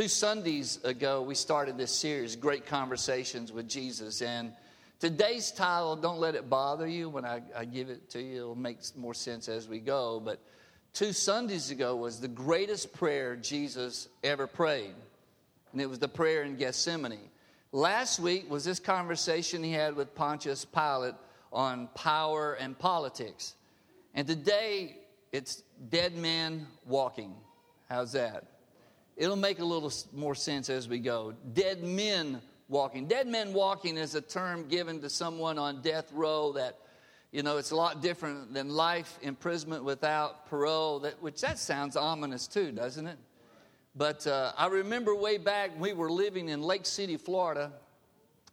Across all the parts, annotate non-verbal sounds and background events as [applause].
Two Sundays ago, we started this series, Great Conversations with Jesus. And today's title, Don't Let It Bother You, when I, I give it to you, it'll make more sense as we go. But two Sundays ago was the greatest prayer Jesus ever prayed. And it was the prayer in Gethsemane. Last week was this conversation he had with Pontius Pilate on power and politics. And today, it's dead men walking. How's that? It'll make a little more sense as we go. Dead men walking. Dead men walking is a term given to someone on death row that, you know, it's a lot different than life imprisonment without parole, that, which that sounds ominous too, doesn't it? But uh, I remember way back we were living in Lake City, Florida,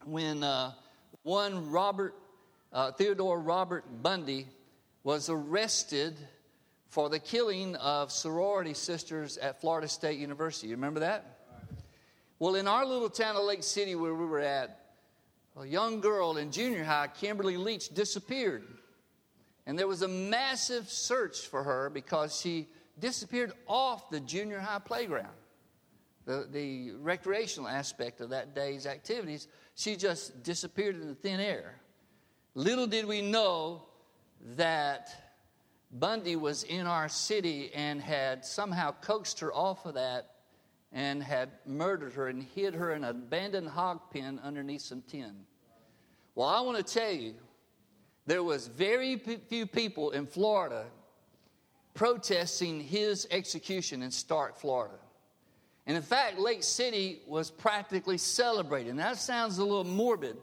when uh, one Robert, uh, Theodore Robert Bundy was arrested for the killing of sorority sisters at Florida State University. You remember that? Well, in our little town of Lake City where we were at, a young girl in junior high, Kimberly Leach, disappeared. And there was a massive search for her because she disappeared off the junior high playground. The, the recreational aspect of that day's activities, she just disappeared into thin air. Little did we know that Bundy was in our city and had somehow coaxed her off of that and had murdered her and hid her in an abandoned hog pen underneath some tin. Well, I want to tell you, there was very few people in Florida protesting his execution in Starke, Florida. And in fact, Lake City was practically celebrating. That sounds a little morbid,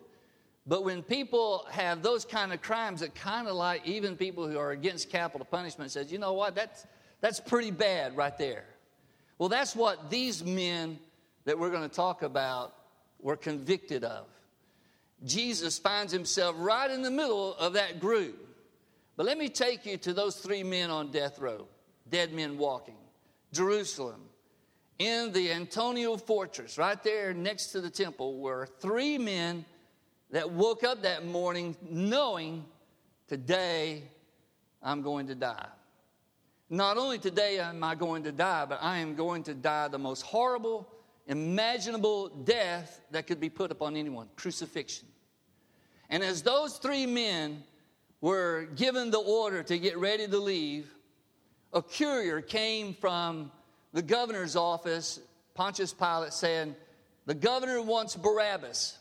but when people have those kind of crimes, it kind of like even people who are against capital punishment says, you know what, that's, that's pretty bad right there. Well, that's what these men that we're going to talk about were convicted of. Jesus finds himself right in the middle of that group. But let me take you to those three men on death row, dead men walking. Jerusalem, in the Antonia fortress, right there next to the temple, were three men that woke up that morning knowing today I'm going to die. Not only today am I going to die, but I am going to die the most horrible, imaginable death that could be put upon anyone crucifixion. And as those three men were given the order to get ready to leave, a courier came from the governor's office, Pontius Pilate, saying, The governor wants Barabbas.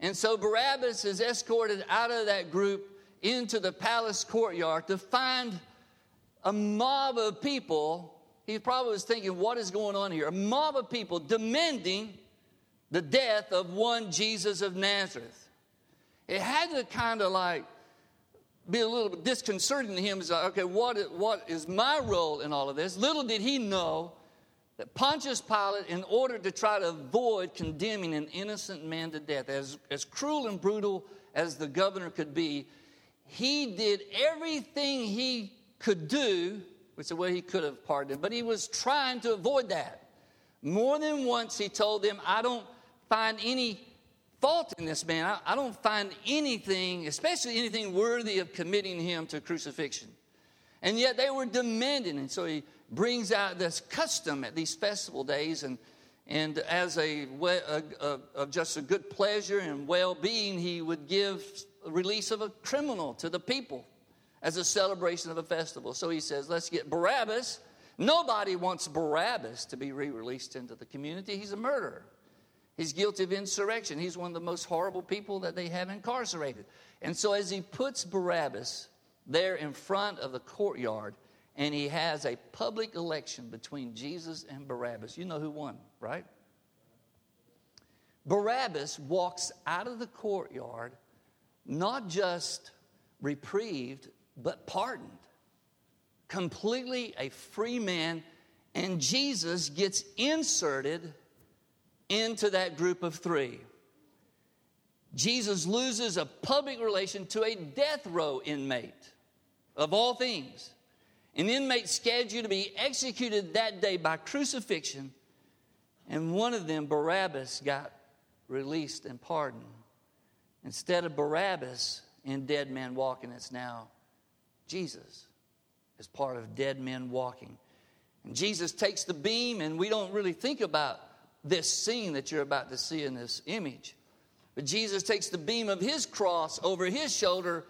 And so Barabbas is escorted out of that group into the palace courtyard to find a mob of people. He probably was thinking, what is going on here? A mob of people demanding the death of one Jesus of Nazareth. It had to kind of like be a little bit disconcerting to him. He's like, okay, what, what is my role in all of this? Little did he know that Pontius Pilate, in order to try to avoid condemning an innocent man to death, as, as cruel and brutal as the governor could be, he did everything he could do, which is the way he could have pardoned but he was trying to avoid that. More than once, he told them, I don't find any fault in this man. I, I don't find anything, especially anything worthy of committing him to crucifixion. And yet they were demanding, and so he brings out this custom at these festival days and and as a, a, of just a good pleasure and well-being he would give release of a criminal to the people as a celebration of a festival. So he says let's get barabbas. Nobody wants barabbas to be re-released into the community. He's a murderer. He's guilty of insurrection. He's one of the most horrible people that they have incarcerated. And so as he puts barabbas there in front of the courtyard and he has a public election between Jesus and Barabbas. You know who won, right? Barabbas walks out of the courtyard not just reprieved, but pardoned. Completely a free man, and Jesus gets inserted into that group of three. Jesus loses a public relation to a death row inmate, of all things. An inmate scheduled to be executed that day by crucifixion, and one of them, Barabbas, got released and pardoned. Instead of Barabbas in Dead Men Walking, it's now Jesus as part of Dead Men Walking. And Jesus takes the beam, and we don't really think about this scene that you're about to see in this image. But Jesus takes the beam of his cross over his shoulder,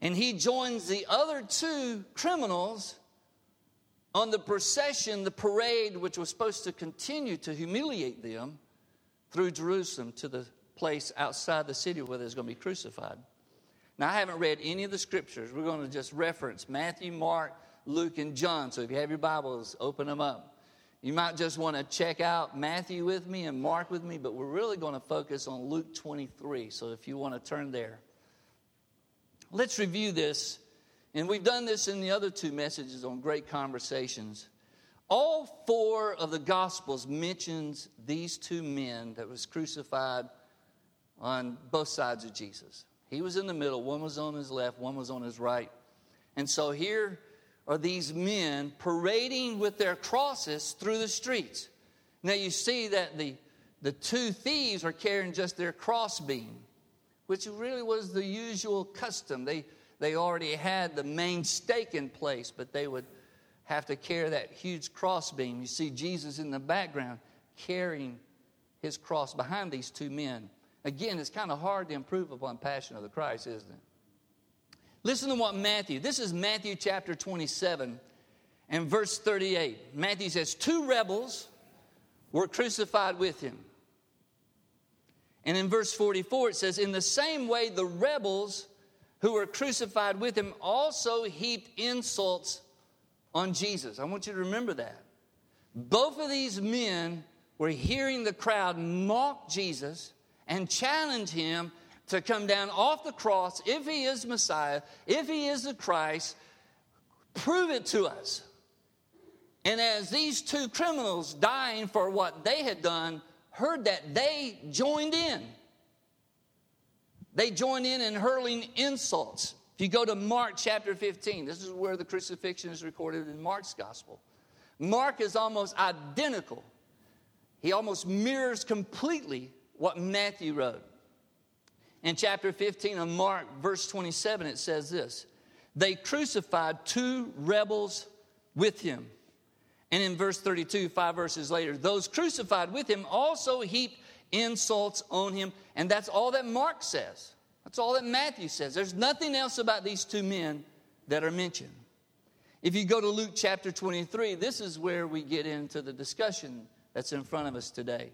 and he joins the other two criminals on the procession, the parade, which was supposed to continue to humiliate them through Jerusalem to the place outside the city where they're going to be crucified. Now, I haven't read any of the scriptures. We're going to just reference Matthew, Mark, Luke, and John. So if you have your Bibles, open them up. You might just want to check out Matthew with me and Mark with me, but we're really going to focus on Luke 23. So if you want to turn there. Let's review this. And we've done this in the other two messages on great conversations. All four of the gospels mentions these two men that was crucified on both sides of Jesus. He was in the middle, one was on his left, one was on his right. And so here are these men parading with their crosses through the streets. Now you see that the, the two thieves are carrying just their crossbeam, which really was the usual custom. They, they already had the main stake in place, but they would have to carry that huge crossbeam. You see Jesus in the background carrying his cross behind these two men. Again, it's kind of hard to improve upon Passion of the Christ, isn't it? Listen to what Matthew, this is Matthew chapter 27 and verse 38. Matthew says, Two rebels were crucified with him. And in verse 44, it says, In the same way, the rebels who were crucified with him also heaped insults on Jesus. I want you to remember that. Both of these men were hearing the crowd mock Jesus and challenge him to come down off the cross if he is Messiah, if he is the Christ, prove it to us. And as these two criminals dying for what they had done heard that, they joined in. They joined in in hurling insults. If you go to Mark chapter 15, this is where the crucifixion is recorded in Mark's gospel. Mark is almost identical. He almost mirrors completely what Matthew wrote. In chapter 15 of Mark, verse 27, it says this They crucified two rebels with him. And in verse 32, five verses later, those crucified with him also heaped insults on him. And that's all that Mark says. That's all that Matthew says. There's nothing else about these two men that are mentioned. If you go to Luke chapter 23, this is where we get into the discussion that's in front of us today.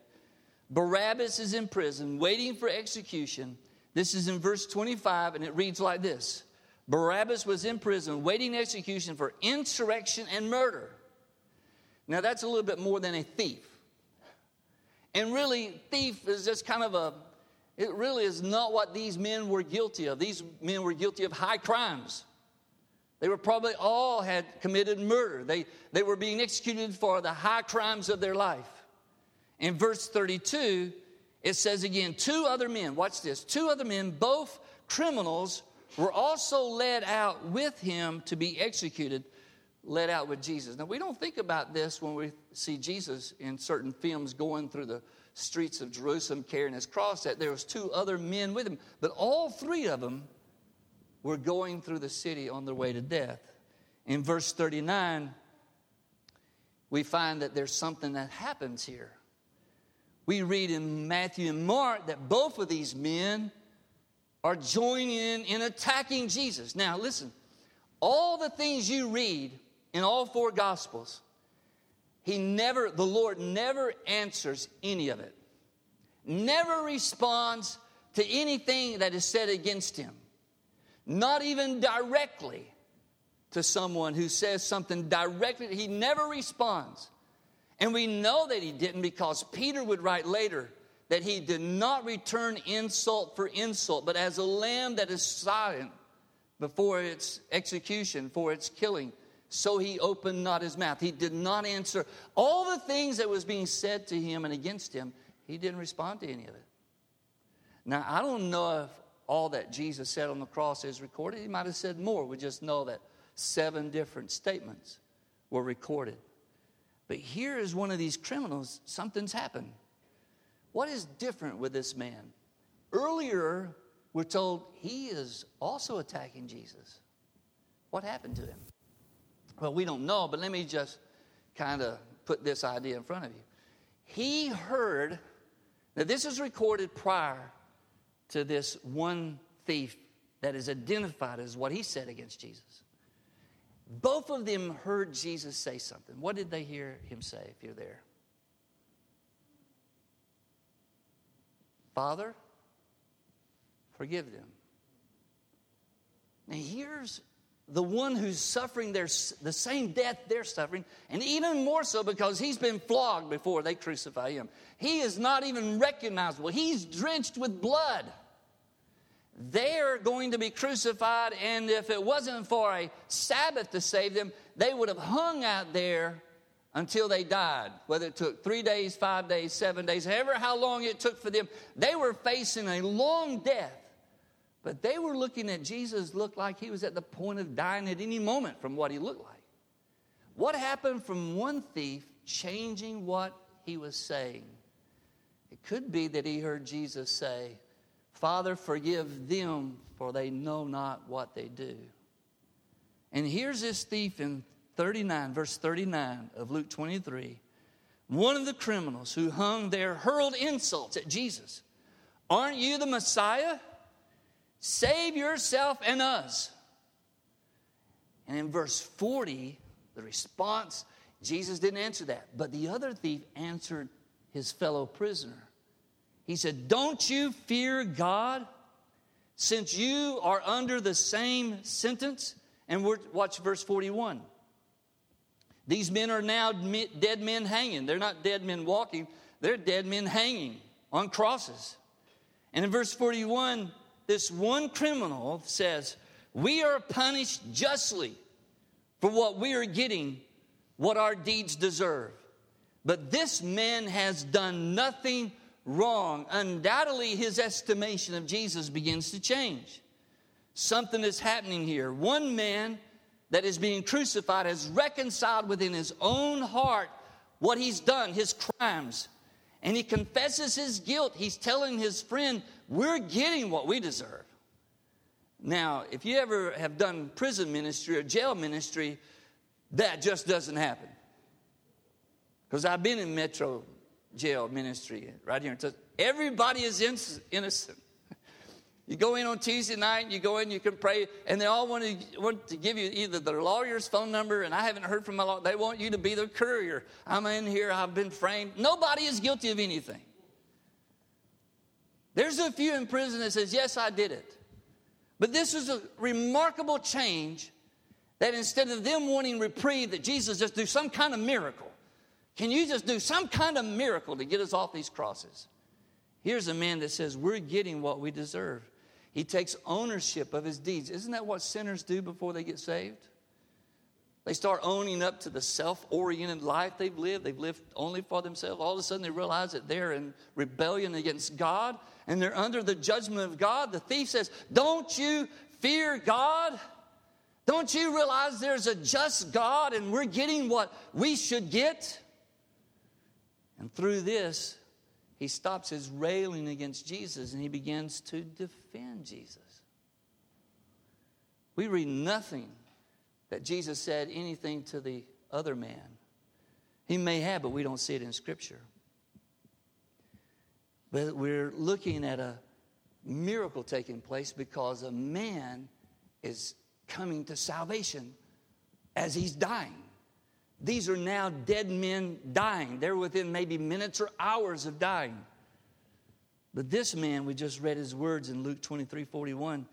Barabbas is in prison, waiting for execution, this is in verse 25, and it reads like this Barabbas was in prison, waiting execution for insurrection and murder. Now, that's a little bit more than a thief. And really, thief is just kind of a, it really is not what these men were guilty of. These men were guilty of high crimes. They were probably all had committed murder. They, they were being executed for the high crimes of their life. In verse 32, it says again, two other men, watch this, two other men, both criminals, were also led out with him to be executed, led out with Jesus. Now, we don't think about this when we see Jesus in certain films going through the streets of Jerusalem carrying his cross, that there was two other men with him, but all three of them were going through the city on their way to death. In verse 39, we find that there's something that happens here we read in Matthew and Mark that both of these men are joining in in attacking Jesus. Now, listen, all the things you read in all four Gospels, he never, the Lord never answers any of it, never responds to anything that is said against him, not even directly to someone who says something directly. He never responds. And we know that he didn't because Peter would write later that he did not return insult for insult, but as a lamb that is silent before its execution, for its killing, so he opened not his mouth. He did not answer all the things that was being said to him and against him. He didn't respond to any of it. Now, I don't know if all that Jesus said on the cross is recorded. He might have said more. We just know that seven different statements were recorded. But here is one of these criminals, something's happened. What is different with this man? Earlier, we're told he is also attacking Jesus. What happened to him? Well, we don't know, but let me just kind of put this idea in front of you. He heard, now this is recorded prior to this one thief that is identified as what he said against Jesus. Both of them heard Jesus say something. What did they hear him say if you're there? Father, forgive them. Now, here's the one who's suffering their, the same death they're suffering, and even more so because he's been flogged before they crucify him. He is not even recognizable, he's drenched with blood. They're going to be crucified, and if it wasn't for a Sabbath to save them, they would have hung out there until they died. Whether it took three days, five days, seven days, however how long it took for them, they were facing a long death. But they were looking at Jesus, looked like he was at the point of dying at any moment from what he looked like. What happened from one thief changing what he was saying? It could be that he heard Jesus say, Father, forgive them, for they know not what they do. And here's this thief in 39, verse 39 of Luke 23. One of the criminals who hung there hurled insults at Jesus. Aren't you the Messiah? Save yourself and us. And in verse 40, the response, Jesus didn't answer that, but the other thief answered his fellow prisoner. He said, Don't you fear God since you are under the same sentence? And watch verse 41. These men are now dead men hanging. They're not dead men walking, they're dead men hanging on crosses. And in verse 41, this one criminal says, We are punished justly for what we are getting, what our deeds deserve. But this man has done nothing wrong. Undoubtedly, his estimation of Jesus begins to change. Something is happening here. One man that is being crucified has reconciled within his own heart what he's done, his crimes, and he confesses his guilt. He's telling his friend, We're getting what we deserve. Now, if you ever have done prison ministry or jail ministry, that just doesn't happen. Because I've been in Metro jail ministry right here. Everybody is innocent. You go in on Tuesday night, you go in, you can pray, and they all want to, want to give you either their lawyer's phone number, and I haven't heard from my lawyer. They want you to be their courier. I'm in here, I've been framed. Nobody is guilty of anything. There's a few in prison that says, Yes, I did it. But this is a remarkable change that instead of them wanting reprieve, that Jesus just do some kind of miracle. Can you just do some kind of miracle to get us off these crosses? Here's a man that says, We're getting what we deserve. He takes ownership of his deeds. Isn't that what sinners do before they get saved? They start owning up to the self oriented life they've lived. They've lived only for themselves. All of a sudden, they realize that they're in rebellion against God and they're under the judgment of God. The thief says, Don't you fear God? Don't you realize there's a just God and we're getting what we should get? And through this, he stops his railing against Jesus and he begins to defend Jesus. We read nothing that Jesus said anything to the other man. He may have, but we don't see it in Scripture. But we're looking at a miracle taking place because a man is coming to salvation as he's dying. These are now dead men dying. They're within maybe minutes or hours of dying. But this man, we just read his words in Luke 23 41.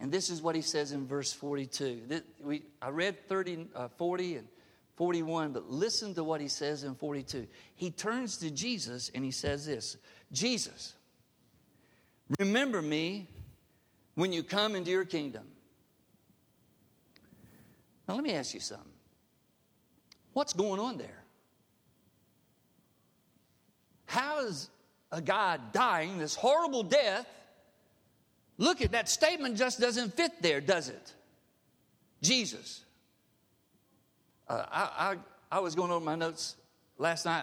And this is what he says in verse 42. This, we, I read 30, uh, 40 and 41, but listen to what he says in 42. He turns to Jesus and he says this Jesus, remember me when you come into your kingdom. Now, let me ask you something. What's going on there? How is a guy dying this horrible death? Look at that statement, just doesn't fit there, does it? Jesus. Uh, I, I, I was going over my notes last night.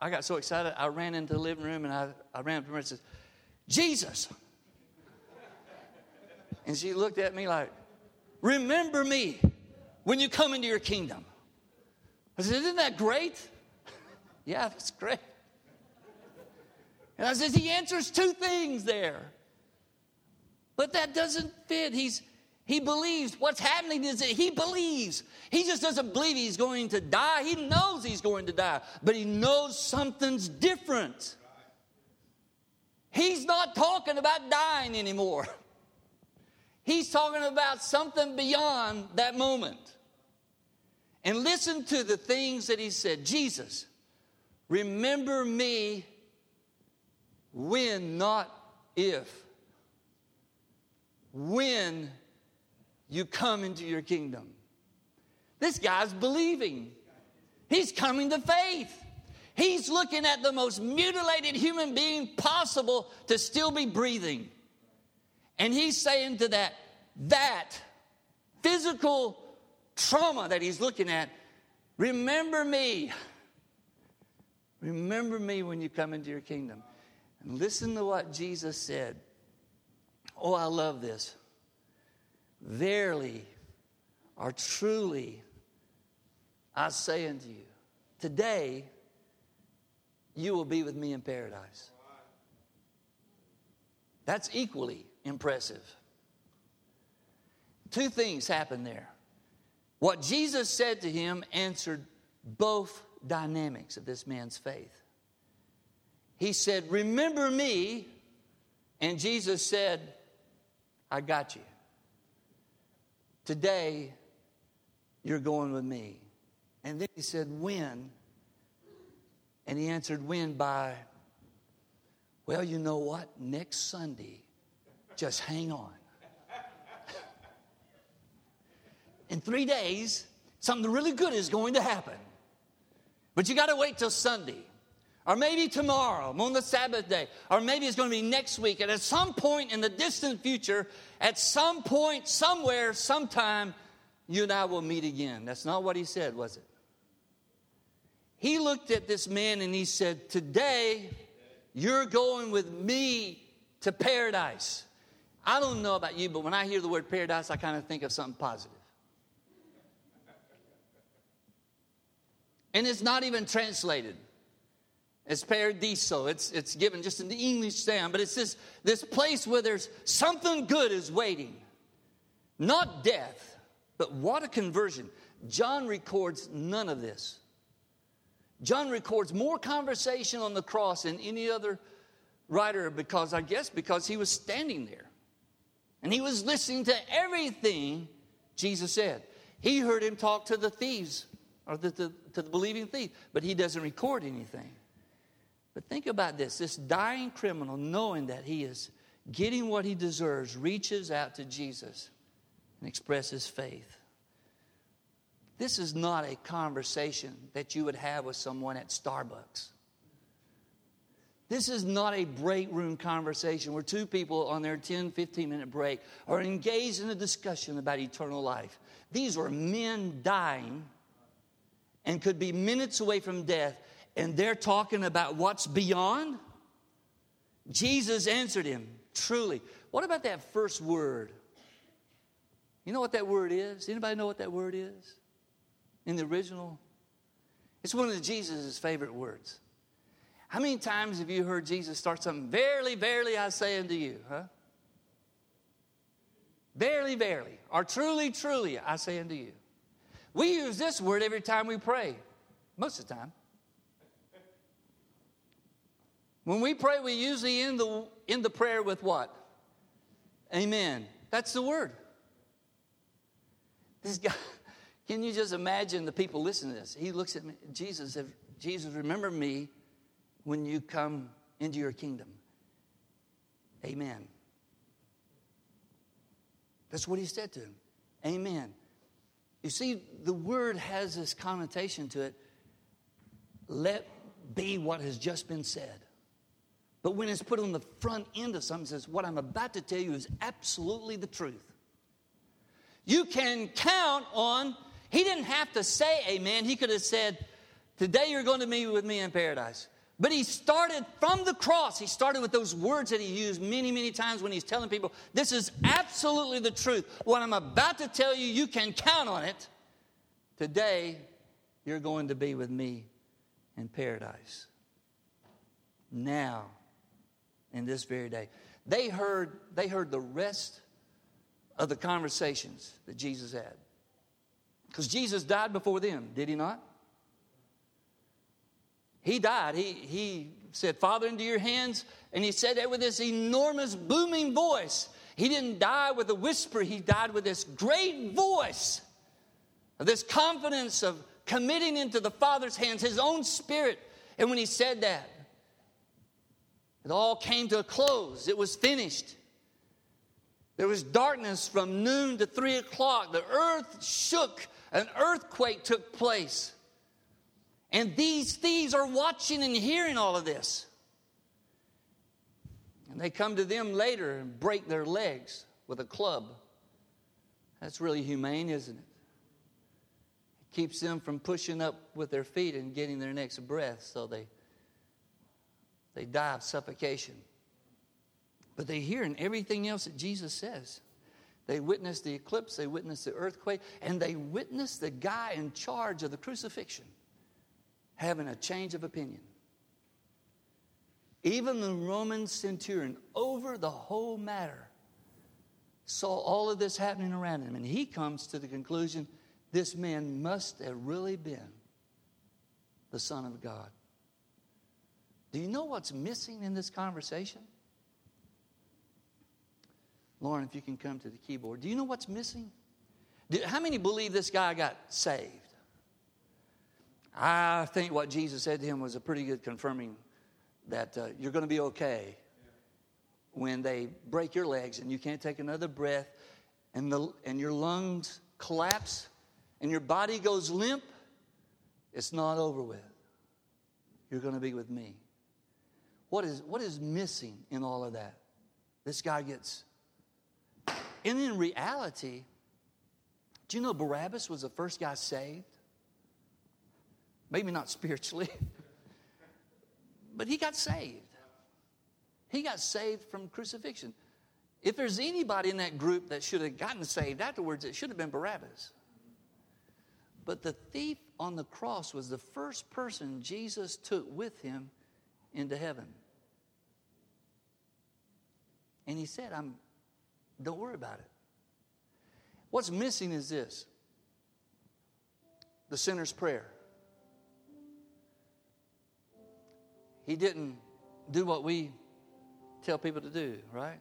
I got so excited, I ran into the living room and I, I ran up to her and said, Jesus. And she looked at me like, Remember me when you come into your kingdom. I said, Isn't that great? [laughs] yeah, that's great. And I says, He answers two things there. But that doesn't fit. He's he believes what's happening is that he believes. He just doesn't believe he's going to die. He knows he's going to die, but he knows something's different. He's not talking about dying anymore. [laughs] He's talking about something beyond that moment. And listen to the things that he said Jesus, remember me when, not if. When you come into your kingdom. This guy's believing. He's coming to faith. He's looking at the most mutilated human being possible to still be breathing. And he's saying to that, that physical trauma that he's looking at, remember me. Remember me when you come into your kingdom. And listen to what Jesus said. Oh, I love this. Verily or truly, I say unto you, today you will be with me in paradise. That's equally impressive. Two things happened there. What Jesus said to him answered both dynamics of this man's faith. He said, Remember me. And Jesus said, I got you. Today, you're going with me. And then he said, When? And he answered, When? By, well, you know what? Next Sunday, just hang on. [laughs] In three days, something really good is going to happen. But you got to wait till Sunday. Or maybe tomorrow, on the Sabbath day. Or maybe it's going to be next week. And at some point in the distant future, at some point, somewhere, sometime, you and I will meet again. That's not what he said, was it? He looked at this man and he said, Today, you're going with me to paradise. I don't know about you, but when I hear the word paradise, I kind of think of something positive. And it's not even translated. It's paradiso. It's, it's given just in the English sound, but it's this, this place where there's something good is waiting. Not death, but what a conversion. John records none of this. John records more conversation on the cross than any other writer because I guess because he was standing there and he was listening to everything Jesus said. He heard him talk to the thieves or the, to the believing thief, but he doesn't record anything. But think about this this dying criminal, knowing that he is getting what he deserves, reaches out to Jesus and expresses faith. This is not a conversation that you would have with someone at Starbucks. This is not a break room conversation where two people on their 10, 15 minute break are engaged in a discussion about eternal life. These were men dying and could be minutes away from death and they're talking about what's beyond? Jesus answered him, truly. What about that first word? You know what that word is? Anybody know what that word is? In the original? It's one of Jesus' favorite words. How many times have you heard Jesus start something? Verily, verily, I say unto you, huh? Verily, verily, or truly, truly, I say unto you. We use this word every time we pray, most of the time. When we pray, we usually end the, end the prayer with what? Amen. That's the word. This guy, [laughs] can you just imagine the people listening to this? He looks at me, Jesus, Jesus, remember me when you come into your kingdom. Amen. That's what he said to him. Amen. You see, the word has this connotation to it. Let be what has just been said. But when it's put on the front end of something, says, What I'm about to tell you is absolutely the truth. You can count on, he didn't have to say amen. He could have said, Today you're going to be with me in paradise. But he started from the cross. He started with those words that he used many, many times when he's telling people, This is absolutely the truth. What I'm about to tell you, you can count on it. Today, you're going to be with me in paradise. Now, in this very day. They heard, they heard the rest of the conversations that Jesus had. Because Jesus died before them, did he not? He died. He, he said, Father, into your hands. And he said that with this enormous booming voice. He didn't die with a whisper, he died with this great voice, this confidence of committing into the Father's hands his own spirit. And when he said that, it all came to a close. It was finished. There was darkness from noon to three o'clock. The earth shook, an earthquake took place. And these thieves are watching and hearing all of this. And they come to them later and break their legs with a club. That's really humane, isn't it? It keeps them from pushing up with their feet and getting their next breath, so they they die of suffocation. But they hear hearing everything else that Jesus says. They witness the eclipse, they witness the earthquake, and they witness the guy in charge of the crucifixion having a change of opinion. Even the Roman centurion, over the whole matter, saw all of this happening around him, and he comes to the conclusion this man must have really been the Son of God. Do you know what's missing in this conversation? Lauren, if you can come to the keyboard. Do you know what's missing? how many believe this guy got saved? I think what Jesus said to him was a pretty good confirming that uh, you're going to be okay when they break your legs and you can't take another breath and, the, and your lungs collapse and your body goes limp. It's not over with. You're going to be with me. What is, what is missing in all of that? This guy gets. And in reality, do you know Barabbas was the first guy saved? Maybe not [laughs] spiritually, but he got saved. He got saved from crucifixion. If there's anybody in that group that should have gotten saved afterwards, it should have been Barabbas. But the thief on the cross was the first person Jesus took with him into heaven. And he said, I'm, don't worry about it. What's missing is this the sinner's prayer. He didn't do what we tell people to do, right?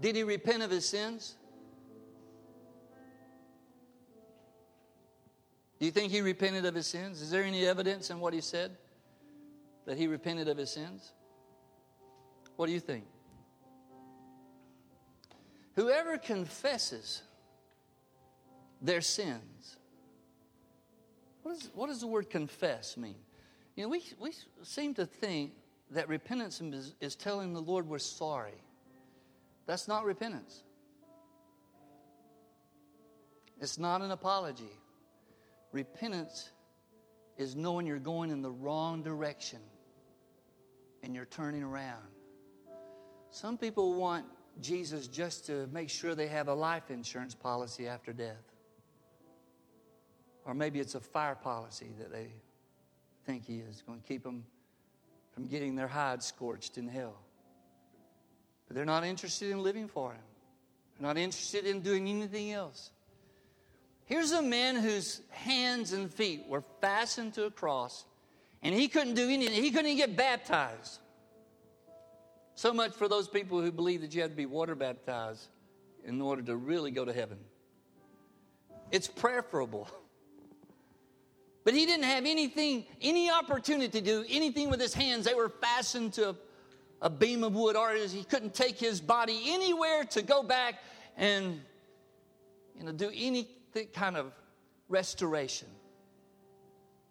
Did he repent of his sins? Do you think he repented of his sins? Is there any evidence in what he said that he repented of his sins? What do you think? Whoever confesses their sins, what, is, what does the word confess mean? You know, we, we seem to think that repentance is, is telling the Lord we're sorry. That's not repentance. It's not an apology. Repentance is knowing you're going in the wrong direction and you're turning around. Some people want Jesus just to make sure they have a life insurance policy after death. Or maybe it's a fire policy that they think he is going to keep them from getting their hides scorched in hell. But they're not interested in living for him. They're not interested in doing anything else. Here's a man whose hands and feet were fastened to a cross, and he couldn't do anything. He couldn't even get baptized. So much for those people who believe that you have to be water baptized in order to really go to heaven. It's preferable. [laughs] But he didn't have anything, any opportunity to do anything with his hands. They were fastened to a, a beam of wood, or he couldn't take his body anywhere to go back and you know, do any kind of restoration.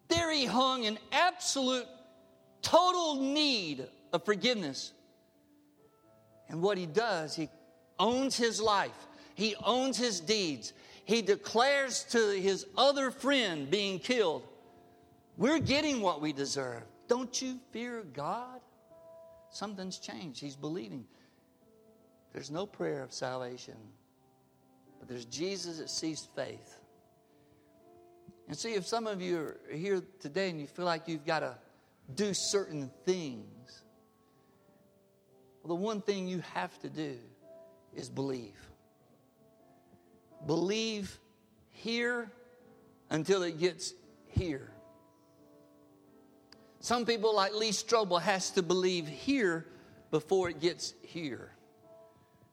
There he hung in absolute, total need of forgiveness and what he does, he owns his life, he owns his deeds. He declares to his other friend being killed, We're getting what we deserve. Don't you fear God? Something's changed. He's believing. There's no prayer of salvation, but there's Jesus that sees faith. And see, if some of you are here today and you feel like you've got to do certain things, well, the one thing you have to do is believe. Believe here until it gets here. Some people, like Lee Strobel, has to believe here before it gets here.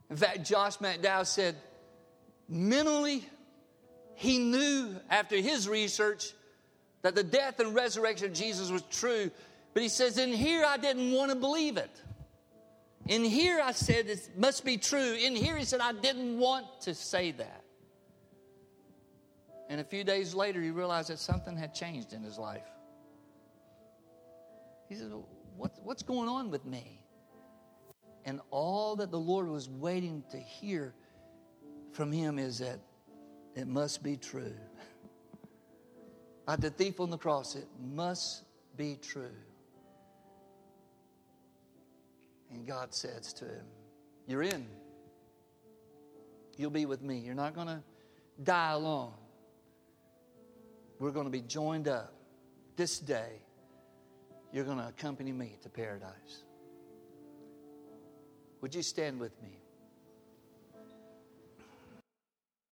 In fact, Josh McDowell said, mentally, he knew after his research that the death and resurrection of Jesus was true. But he says, In here, I didn't want to believe it. In here, I said, It must be true. In here, he said, I didn't want to say that. And a few days later, he realized that something had changed in his life. He said, what, What's going on with me? And all that the Lord was waiting to hear from him is that it must be true. [laughs] Like the thief on the cross, it must be true. And God says to him, You're in. You'll be with me. You're not going to die alone. We're going to be joined up this day. You're going to accompany me to paradise. Would you stand with me?